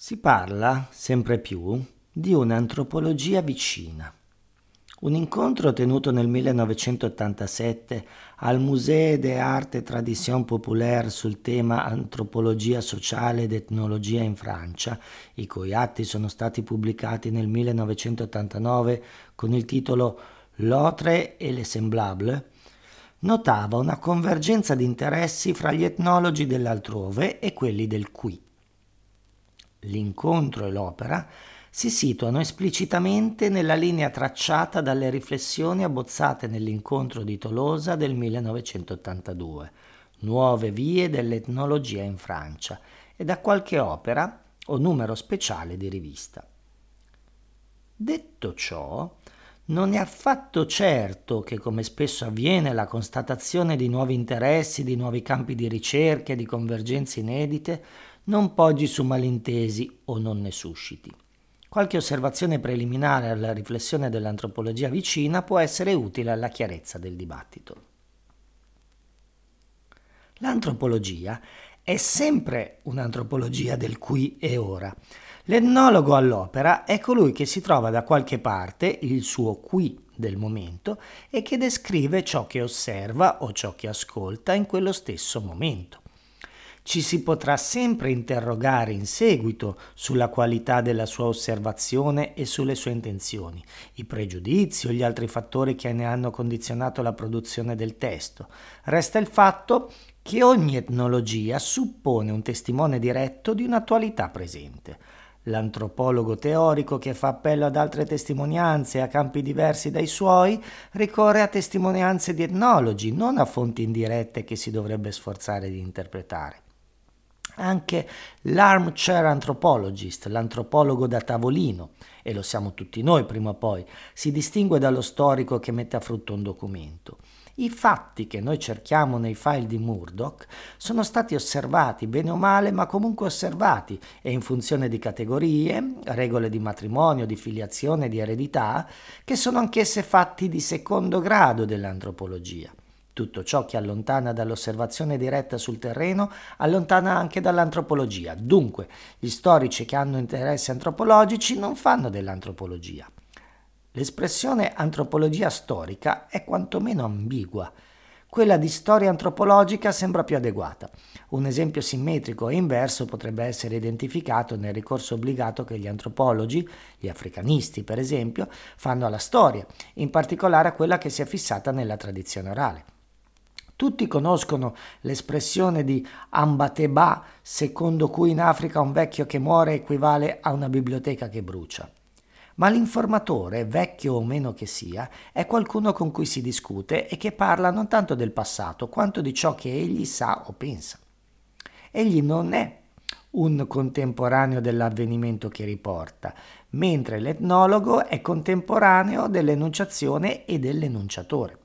Si parla, sempre più, di un'antropologia vicina. Un incontro tenuto nel 1987 al Musée des Arts et Traditions Populaires sul tema antropologia sociale ed etnologia in Francia, i cui atti sono stati pubblicati nel 1989 con il titolo L'autre et les semblables, notava una convergenza di interessi fra gli etnologi dell'altrove e quelli del qui l'incontro e l'opera si situano esplicitamente nella linea tracciata dalle riflessioni abbozzate nell'incontro di Tolosa del 1982, Nuove vie dell'etnologia in Francia, e da qualche opera o numero speciale di rivista. Detto ciò, non è affatto certo che, come spesso avviene, la constatazione di nuovi interessi, di nuovi campi di ricerca e di convergenze inedite non poggi su malintesi o non ne susciti. Qualche osservazione preliminare alla riflessione dell'antropologia vicina può essere utile alla chiarezza del dibattito. L'antropologia è sempre un'antropologia del qui e ora. L'etnologo all'opera è colui che si trova da qualche parte, il suo qui del momento, e che descrive ciò che osserva o ciò che ascolta in quello stesso momento. Ci si potrà sempre interrogare in seguito sulla qualità della sua osservazione e sulle sue intenzioni, i pregiudizi o gli altri fattori che ne hanno condizionato la produzione del testo. Resta il fatto che ogni etnologia suppone un testimone diretto di un'attualità presente. L'antropologo teorico che fa appello ad altre testimonianze a campi diversi dai suoi ricorre a testimonianze di etnologi, non a fonti indirette che si dovrebbe sforzare di interpretare. Anche l'armchair anthropologist, l'antropologo da tavolino, e lo siamo tutti noi prima o poi, si distingue dallo storico che mette a frutto un documento. I fatti che noi cerchiamo nei file di Murdoch sono stati osservati, bene o male, ma comunque osservati e in funzione di categorie, regole di matrimonio, di filiazione, di eredità, che sono anch'esse fatti di secondo grado dell'antropologia. Tutto ciò che allontana dall'osservazione diretta sul terreno allontana anche dall'antropologia. Dunque, gli storici che hanno interessi antropologici non fanno dell'antropologia. L'espressione antropologia storica è quantomeno ambigua. Quella di storia antropologica sembra più adeguata. Un esempio simmetrico e inverso potrebbe essere identificato nel ricorso obbligato che gli antropologi, gli africanisti per esempio, fanno alla storia, in particolare a quella che si è fissata nella tradizione orale. Tutti conoscono l'espressione di Ambateba, secondo cui in Africa un vecchio che muore equivale a una biblioteca che brucia. Ma l'informatore, vecchio o meno che sia, è qualcuno con cui si discute e che parla non tanto del passato quanto di ciò che egli sa o pensa. Egli non è un contemporaneo dell'avvenimento che riporta, mentre l'etnologo è contemporaneo dell'enunciazione e dell'enunciatore.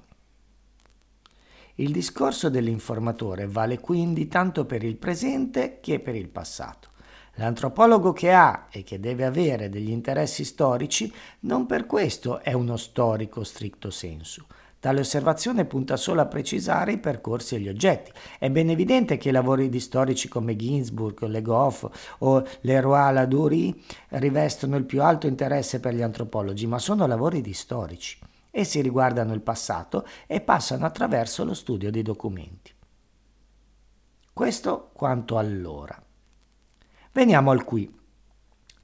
Il discorso dell'informatore vale quindi tanto per il presente che per il passato. L'antropologo che ha e che deve avere degli interessi storici non per questo è uno storico stricto sensu. Tale osservazione punta solo a precisare i percorsi e gli oggetti. È ben evidente che i lavori di storici come Ginsburg, Le Goff o Leroy Ladurie rivestono il più alto interesse per gli antropologi, ma sono lavori di storici. Essi riguardano il passato e passano attraverso lo studio dei documenti. Questo quanto allora. Veniamo al qui.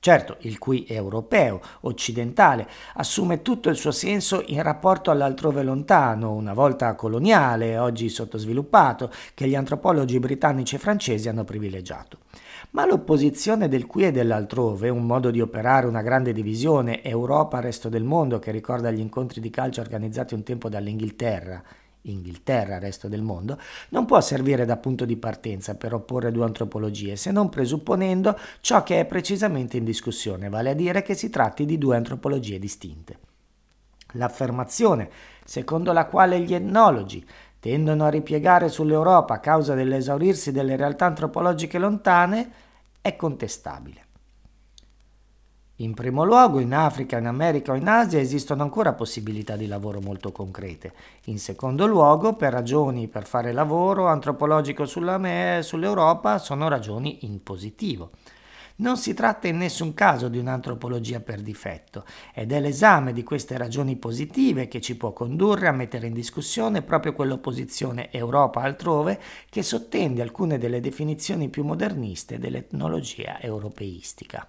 Certo, il qui europeo, occidentale, assume tutto il suo senso in rapporto all'altrove lontano, una volta coloniale, oggi sottosviluppato, che gli antropologi britannici e francesi hanno privilegiato. Ma l'opposizione del qui e dell'altrove, un modo di operare una grande divisione Europa-resto del mondo che ricorda gli incontri di calcio organizzati un tempo dall'Inghilterra, Inghilterra, resto del mondo, non può servire da punto di partenza per opporre due antropologie, se non presupponendo ciò che è precisamente in discussione, vale a dire che si tratti di due antropologie distinte. L'affermazione secondo la quale gli etnologi tendono a ripiegare sull'Europa a causa dell'esaurirsi delle realtà antropologiche lontane, è contestabile. In primo luogo, in Africa, in America o in Asia esistono ancora possibilità di lavoro molto concrete. In secondo luogo, per ragioni per fare lavoro antropologico sulla me, sull'Europa sono ragioni in positivo. Non si tratta in nessun caso di un'antropologia per difetto ed è l'esame di queste ragioni positive che ci può condurre a mettere in discussione proprio quell'opposizione Europa altrove che sottende alcune delle definizioni più moderniste dell'etnologia europeistica.